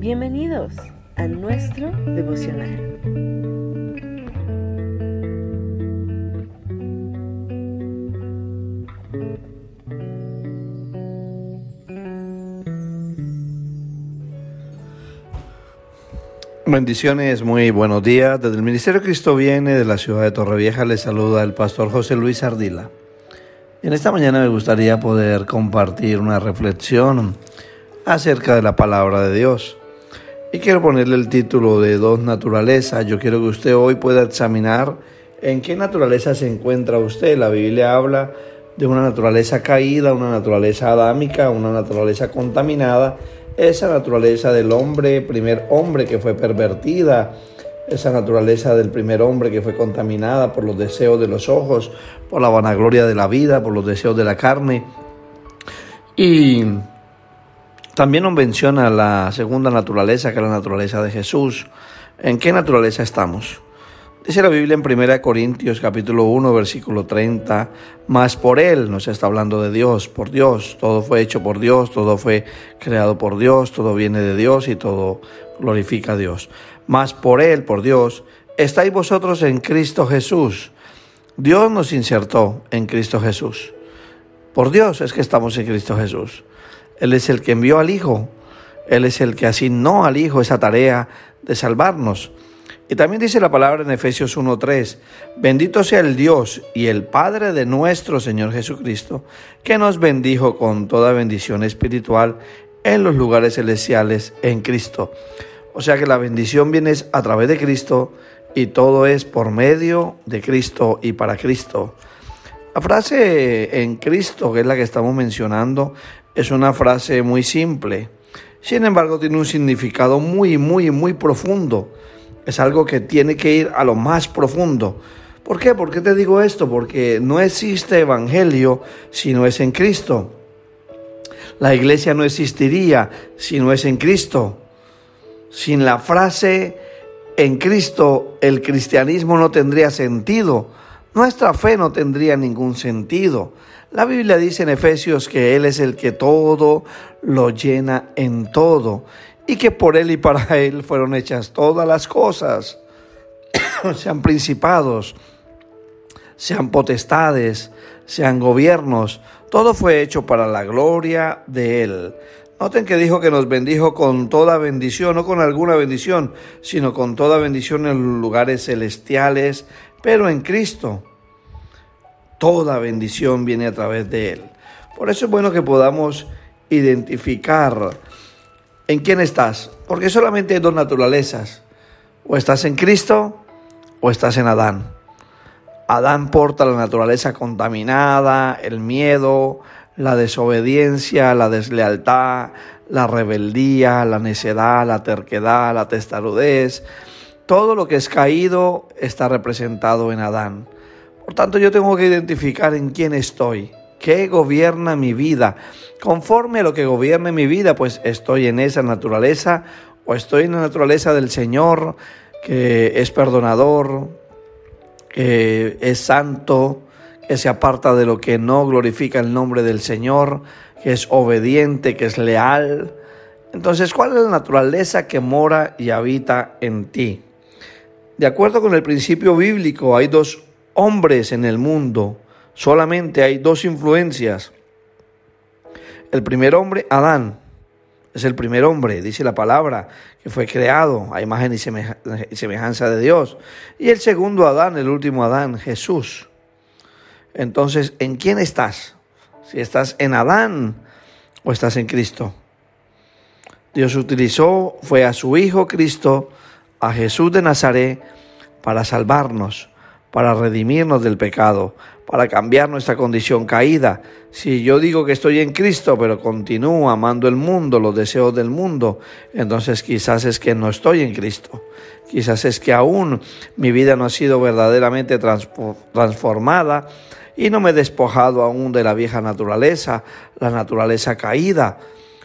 Bienvenidos a nuestro devocional. Bendiciones, muy buenos días. Desde el Ministerio Cristo Viene de la ciudad de Torrevieja les saluda el pastor José Luis Ardila. En esta mañana me gustaría poder compartir una reflexión acerca de la palabra de Dios. Y quiero ponerle el título de dos naturalezas. Yo quiero que usted hoy pueda examinar en qué naturaleza se encuentra usted. La Biblia habla de una naturaleza caída, una naturaleza adámica, una naturaleza contaminada, esa naturaleza del hombre, primer hombre que fue pervertida, esa naturaleza del primer hombre que fue contaminada por los deseos de los ojos, por la vanagloria de la vida, por los deseos de la carne. Y también nos menciona la segunda naturaleza, que es la naturaleza de Jesús. ¿En qué naturaleza estamos? Dice la Biblia en 1 Corintios capítulo 1 versículo 30, más por Él nos está hablando de Dios, por Dios, todo fue hecho por Dios, todo fue creado por Dios, todo viene de Dios y todo glorifica a Dios. Más por Él, por Dios, estáis vosotros en Cristo Jesús. Dios nos insertó en Cristo Jesús. Por Dios es que estamos en Cristo Jesús. Él es el que envió al Hijo. Él es el que asignó al Hijo esa tarea de salvarnos. Y también dice la palabra en Efesios 1.3, bendito sea el Dios y el Padre de nuestro Señor Jesucristo, que nos bendijo con toda bendición espiritual en los lugares celestiales en Cristo. O sea que la bendición viene a través de Cristo y todo es por medio de Cristo y para Cristo. La frase en Cristo, que es la que estamos mencionando, es una frase muy simple. Sin embargo, tiene un significado muy, muy, muy profundo. Es algo que tiene que ir a lo más profundo. ¿Por qué? ¿Por qué te digo esto? Porque no existe evangelio si no es en Cristo. La iglesia no existiría si no es en Cristo. Sin la frase en Cristo el cristianismo no tendría sentido. Nuestra fe no tendría ningún sentido. La Biblia dice en Efesios que Él es el que todo lo llena en todo y que por Él y para Él fueron hechas todas las cosas, sean principados, sean potestades, sean gobiernos, todo fue hecho para la gloria de Él. Noten que dijo que nos bendijo con toda bendición, no con alguna bendición, sino con toda bendición en lugares celestiales, pero en Cristo. Toda bendición viene a través de Él. Por eso es bueno que podamos identificar en quién estás, porque solamente hay dos naturalezas. O estás en Cristo o estás en Adán. Adán porta la naturaleza contaminada, el miedo, la desobediencia, la deslealtad, la rebeldía, la necedad, la terquedad, la testarudez. Todo lo que es caído está representado en Adán. Por tanto, yo tengo que identificar en quién estoy, qué gobierna mi vida. Conforme a lo que gobierne mi vida, pues estoy en esa naturaleza o estoy en la naturaleza del Señor, que es perdonador, que es santo, que se aparta de lo que no glorifica el nombre del Señor, que es obediente, que es leal. Entonces, ¿cuál es la naturaleza que mora y habita en ti? De acuerdo con el principio bíblico, hay dos hombres en el mundo, solamente hay dos influencias. El primer hombre, Adán, es el primer hombre, dice la palabra, que fue creado a imagen y semejanza de Dios. Y el segundo Adán, el último Adán, Jesús. Entonces, ¿en quién estás? Si estás en Adán o estás en Cristo. Dios utilizó, fue a su Hijo Cristo, a Jesús de Nazaret, para salvarnos para redimirnos del pecado, para cambiar nuestra condición caída. Si yo digo que estoy en Cristo, pero continúo amando el mundo, los deseos del mundo, entonces quizás es que no estoy en Cristo. Quizás es que aún mi vida no ha sido verdaderamente transformada y no me he despojado aún de la vieja naturaleza, la naturaleza caída.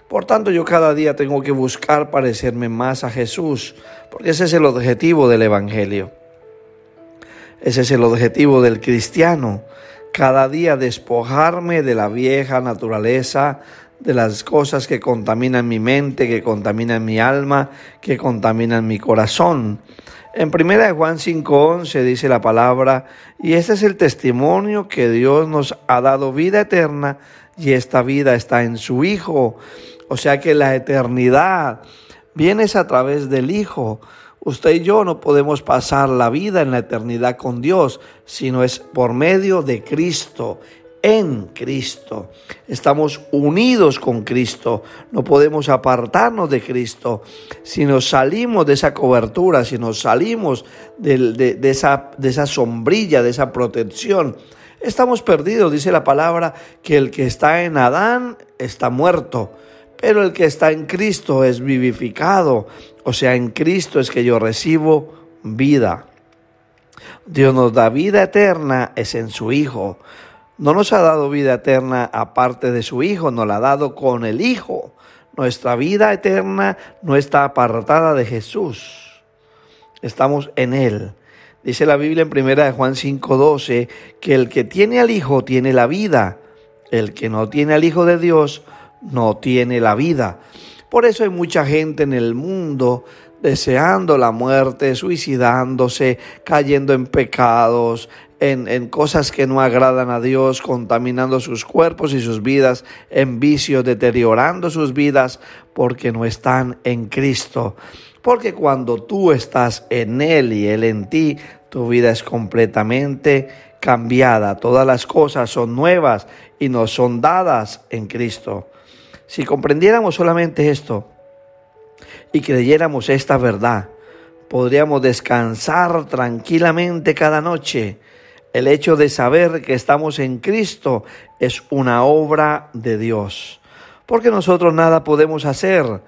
Por tanto, yo cada día tengo que buscar parecerme más a Jesús, porque ese es el objetivo del Evangelio. Ese es el objetivo del cristiano, cada día despojarme de la vieja naturaleza, de las cosas que contaminan mi mente, que contaminan mi alma, que contaminan mi corazón. En 1 Juan 5:11 dice la palabra, y este es el testimonio que Dios nos ha dado vida eterna y esta vida está en su Hijo. O sea que la eternidad viene a través del Hijo. Usted y yo no podemos pasar la vida en la eternidad con Dios, sino es por medio de Cristo en Cristo. Estamos unidos con Cristo. No podemos apartarnos de Cristo. Si nos salimos de esa cobertura, si nos salimos de, esa, de esa sombrilla, de esa protección, estamos perdidos. Dice la palabra que el que está en Adán está muerto. Pero el que está en Cristo es vivificado. O sea, en Cristo es que yo recibo vida. Dios nos da vida eterna, es en su Hijo. No nos ha dado vida eterna aparte de su Hijo, nos la ha dado con el Hijo. Nuestra vida eterna no está apartada de Jesús. Estamos en Él. Dice la Biblia en 1 Juan 5:12 que el que tiene al Hijo tiene la vida. El que no tiene al Hijo de Dios no tiene la vida. Por eso hay mucha gente en el mundo deseando la muerte, suicidándose, cayendo en pecados, en, cosas que no agradan a Dios, contaminando sus cuerpos y sus vidas en vicios, deteriorando sus vidas porque no están en Cristo. Porque cuando tú estás en Él y Él en ti, tu vida es completamente cambiada. Todas las cosas son nuevas y nos son dadas en Cristo. Si comprendiéramos solamente esto y creyéramos esta verdad, podríamos descansar tranquilamente cada noche el hecho de saber que estamos en Cristo es una obra de Dios. Porque nosotros nada podemos hacer.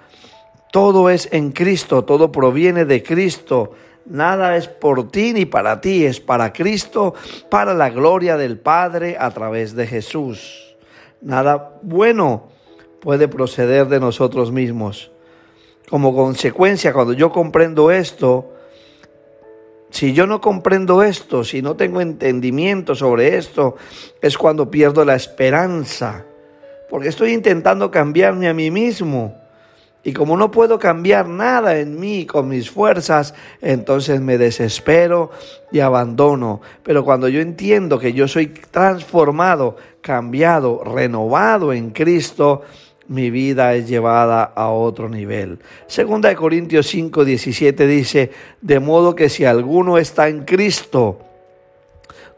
Todo es en Cristo, todo proviene de Cristo. Nada es por ti ni para ti, es para Cristo, para la gloria del Padre a través de Jesús. Nada bueno puede proceder de nosotros mismos. Como consecuencia, cuando yo comprendo esto, si yo no comprendo esto, si no tengo entendimiento sobre esto, es cuando pierdo la esperanza, porque estoy intentando cambiarme a mí mismo. Y como no puedo cambiar nada en mí con mis fuerzas, entonces me desespero y abandono. Pero cuando yo entiendo que yo soy transformado, cambiado, renovado en Cristo, mi vida es llevada a otro nivel. Segunda de Corintios 5, 17 dice, de modo que si alguno está en Cristo,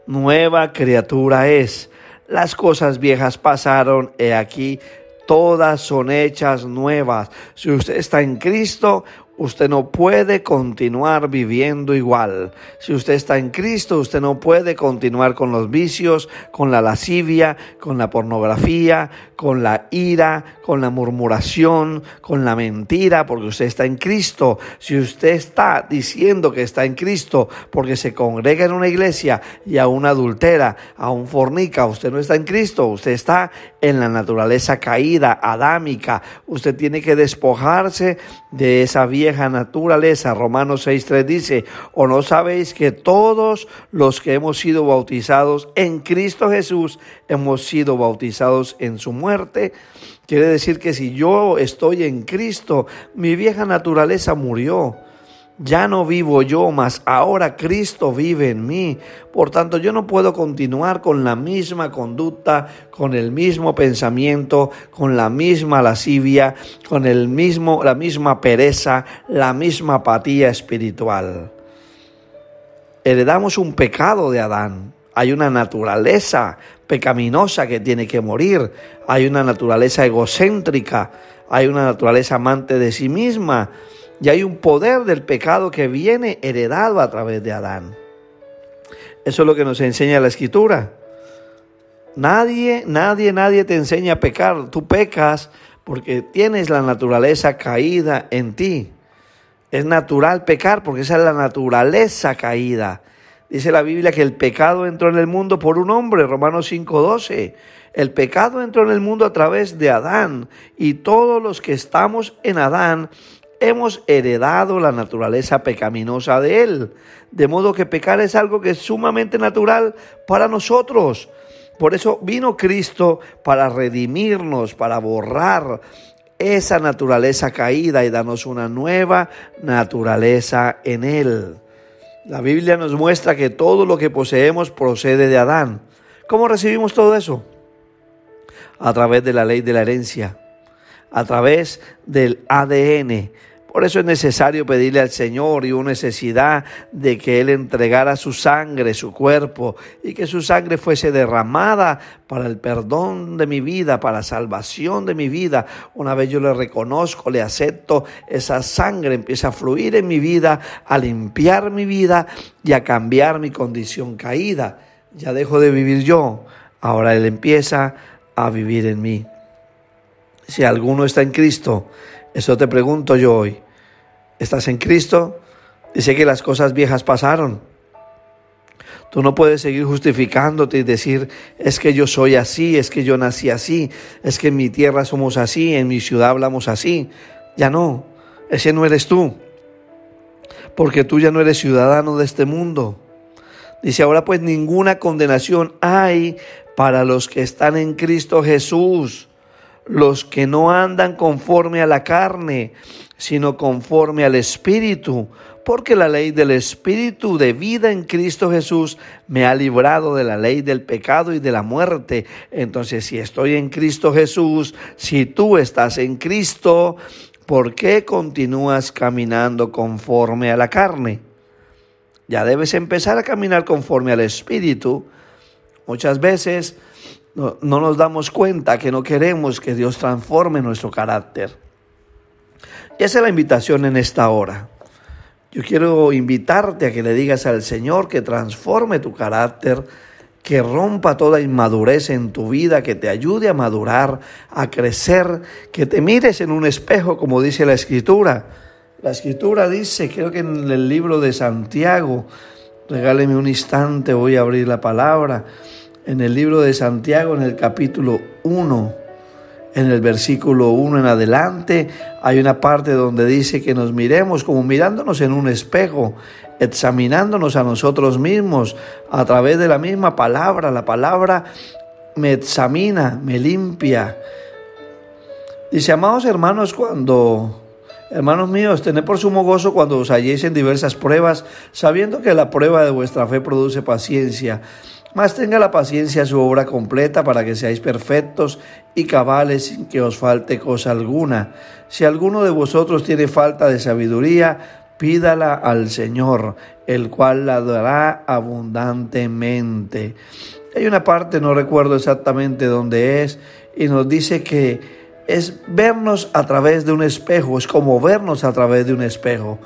nueva criatura es. Las cosas viejas pasaron, he aquí, todas son hechas nuevas. Si usted está en Cristo, usted no puede continuar viviendo igual. Si usted está en Cristo, usted no puede continuar con los vicios, con la lascivia, con la pornografía, con la ira, con la murmuración, con la mentira, porque usted está en Cristo. Si usted está diciendo que está en Cristo porque se congrega en una iglesia y a una adultera, a un fornica, usted no está en Cristo, usted está en la naturaleza caída, adámica. Usted tiene que despojarse de esa naturaleza. Romanos 6.3 dice, o no sabéis que todos los que hemos sido bautizados en Cristo Jesús hemos sido bautizados en su muerte. Quiere decir que si yo estoy en Cristo, mi vieja naturaleza murió ya no vivo yo, mas ahora Cristo vive en mí. Por tanto, yo no puedo continuar con la misma conducta, con el mismo pensamiento, con la misma lascivia, con el mismo, la misma pereza, la misma apatía espiritual. Heredamos un pecado de Adán. Hay una naturaleza pecaminosa que tiene que morir. Hay una naturaleza egocéntrica. Hay una naturaleza amante de sí misma y hay un poder del pecado que viene heredado a través de Adán. Eso es lo que nos enseña la escritura. Nadie, nadie, nadie te enseña a pecar. Tú pecas porque tienes la naturaleza caída en ti. Es natural pecar porque esa es la naturaleza caída. Dice la Biblia que el pecado entró en el mundo por un hombre, Romanos 5:12. El pecado entró en el mundo a través de Adán y todos los que estamos en Adán hemos heredado la naturaleza pecaminosa de Él. De modo que pecar es algo que es sumamente natural para nosotros. Por eso vino Cristo para redimirnos, para borrar esa naturaleza caída y darnos una nueva naturaleza en Él. La Biblia nos muestra que todo lo que poseemos procede de Adán. ¿Cómo recibimos todo eso? A través de la ley de la herencia, a través del ADN, por eso es necesario pedirle al Señor y una necesidad de que Él entregara su sangre, su cuerpo, y que su sangre fuese derramada para el perdón de mi vida, para la salvación de mi vida. Una vez yo le reconozco, le acepto, esa sangre empieza a fluir en mi vida, a limpiar mi vida y a cambiar mi condición caída. Ya dejo de vivir yo, ahora Él empieza a vivir en mí. Si alguno está en Cristo, eso te pregunto yo hoy. ¿Estás en Cristo? Dice que las cosas viejas pasaron. Tú no puedes seguir justificándote y decir, es que yo soy así, es que yo nací así, es que en mi tierra somos así, en mi ciudad hablamos así. Ya no, ese no eres tú, porque tú ya no eres ciudadano de este mundo. Dice ahora pues ninguna condenación hay para los que están en Cristo Jesús los que no andan conforme a la carne, sino conforme al Espíritu, porque la ley del Espíritu de vida en Cristo Jesús me ha librado de la ley del pecado y de la muerte. Entonces, si estoy en Cristo Jesús, si tú estás en Cristo, ¿por qué continúas caminando conforme a la carne? Ya debes empezar a caminar conforme al Espíritu. Muchas veces no, nos damos cuenta que no queremos que Dios transforme nuestro carácter. Y esa es la invitación en esta hora. Yo quiero invitarte a que le digas al Señor que transforme tu carácter, que rompa toda inmadurez en tu vida, que te ayude a madurar, a crecer, que te mires en un espejo, como dice la Escritura. La Escritura dice, creo que en el libro de Santiago, regáleme un instante, voy a abrir la palabra en el libro de Santiago, en el capítulo 1, en el versículo 1 en adelante, hay una parte donde dice que nos miremos como mirándonos en un espejo, examinándonos a nosotros mismos a través de la misma palabra. La palabra me examina, me limpia. Dice, amados hermanos, cuando, hermanos míos, tened por sumo gozo cuando os halléis en diversas pruebas, sabiendo que la prueba de vuestra fe produce paciencia mas tenga la paciencia su obra completa para que seáis perfectos y cabales sin que os falte cosa alguna. Si alguno de vosotros tiene falta de sabiduría, pídala al Señor, el cual la dará abundantemente. Hay una parte, no recuerdo exactamente dónde es, y nos dice que es vernos a través de un espejo, es como vernos a través de un espejo.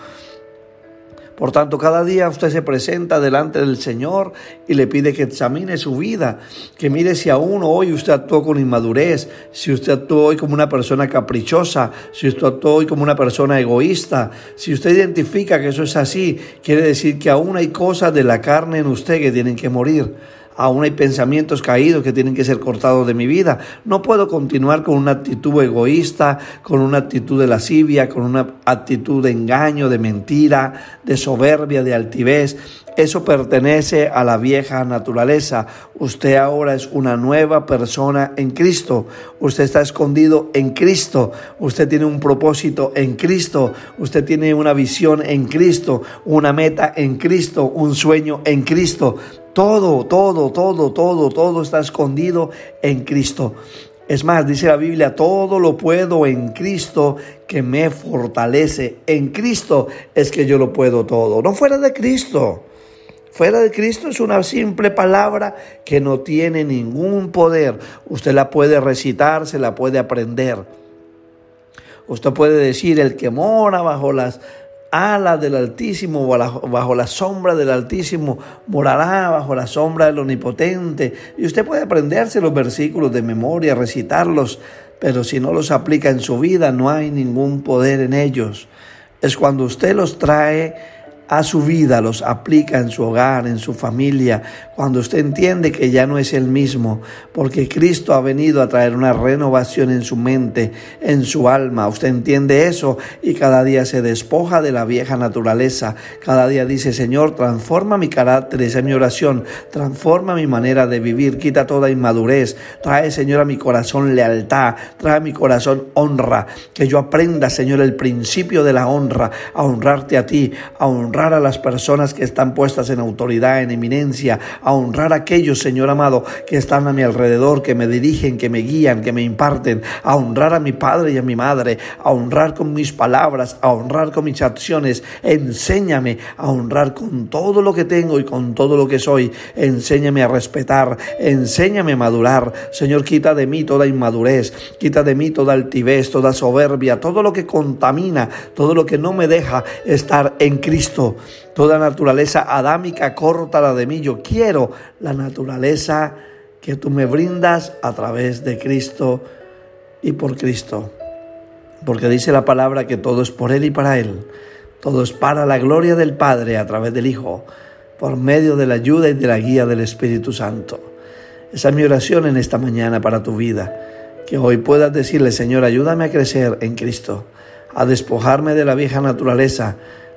Por tanto, cada día usted se presenta delante del Señor y le pide que examine su vida, que mire si aún hoy usted actuó con inmadurez, si usted actuó hoy como una persona caprichosa, si usted actuó hoy como una persona egoísta. Si usted identifica que eso es así, quiere decir que aún hay cosas de la carne en usted que tienen que morir aún hay pensamientos caídos que tienen que ser cortados de mi vida. No puedo continuar con una actitud egoísta, con una actitud de lascivia, con una actitud de engaño, de mentira, de soberbia, de altivez. Eso pertenece a la vieja naturaleza. Usted ahora es una nueva persona en Cristo. Usted está escondido en Cristo. Usted tiene un propósito en Cristo. Usted tiene una visión en Cristo, una meta en Cristo, un sueño en Cristo. Todo, todo, todo, todo, todo está escondido en Cristo. Es más, dice la Biblia, todo lo puedo en Cristo que me fortalece. En Cristo es que yo lo puedo todo, no fuera de Cristo. Fuera de Cristo es una simple palabra que no tiene ningún poder. Usted la puede recitar, se la puede aprender. Usted puede decir, el que mora bajo las ala del Altísimo, bajo la sombra del Altísimo, morará bajo la sombra del Omnipotente. Y usted puede aprenderse los versículos de memoria, recitarlos, pero si no los aplica en su vida, no hay ningún poder en ellos. Es cuando usted los trae a su vida, los aplica en su hogar, en su familia, cuando usted entiende que ya no es el mismo, porque Cristo ha venido a traer una renovación en su mente, en su alma, usted entiende eso y cada día se despoja de la vieja naturaleza, cada día dice, Señor, transforma mi carácter, esa es mi oración, transforma mi manera de vivir, quita toda inmadurez, trae, Señor, a mi corazón lealtad, trae a mi corazón honra, que yo aprenda, Señor, el principio de la honra, a honrarte a ti, a honrar honrar a las personas que están puestas en autoridad, en eminencia, a honrar a aquellos, Señor amado, que están a mi alrededor, que me dirigen, que me guían, que me imparten, a honrar a mi padre y a mi madre, a honrar con mis palabras, a honrar con mis acciones. Enséñame a honrar con todo lo que tengo y con todo lo que soy. Enséñame a respetar, enséñame a madurar. Señor, quita de mí toda inmadurez, quita de mí toda altivez, toda soberbia, todo lo que contamina, todo lo que no me deja estar en Toda naturaleza adámica, córtala de mí. Yo quiero la naturaleza que tú me brindas a través de Cristo y por Cristo. Porque dice la palabra que todo es por Él y para Él. Todo es para la gloria del Padre a través del Hijo, por medio de la ayuda y de la guía del Espíritu Santo. Esa es mi oración en esta mañana para tu vida. Que hoy puedas decirle, Señor, ayúdame a crecer en Cristo, a despojarme de la vieja naturaleza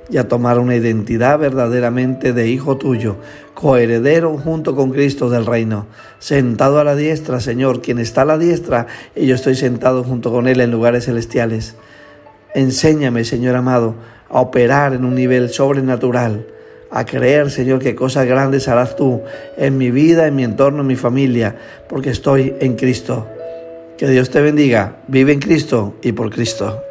y a tomar una identidad verdaderamente de hijo tuyo, coheredero junto con Cristo del reino, sentado a la diestra, Señor, quien está a la diestra, y yo estoy sentado junto con Él en lugares celestiales. Enséñame, Señor amado, a operar en un nivel sobrenatural, a creer, Señor, que cosas grandes harás tú en mi vida, en mi entorno, en mi familia, porque estoy en Cristo. Que Dios te bendiga, vive en Cristo y por Cristo.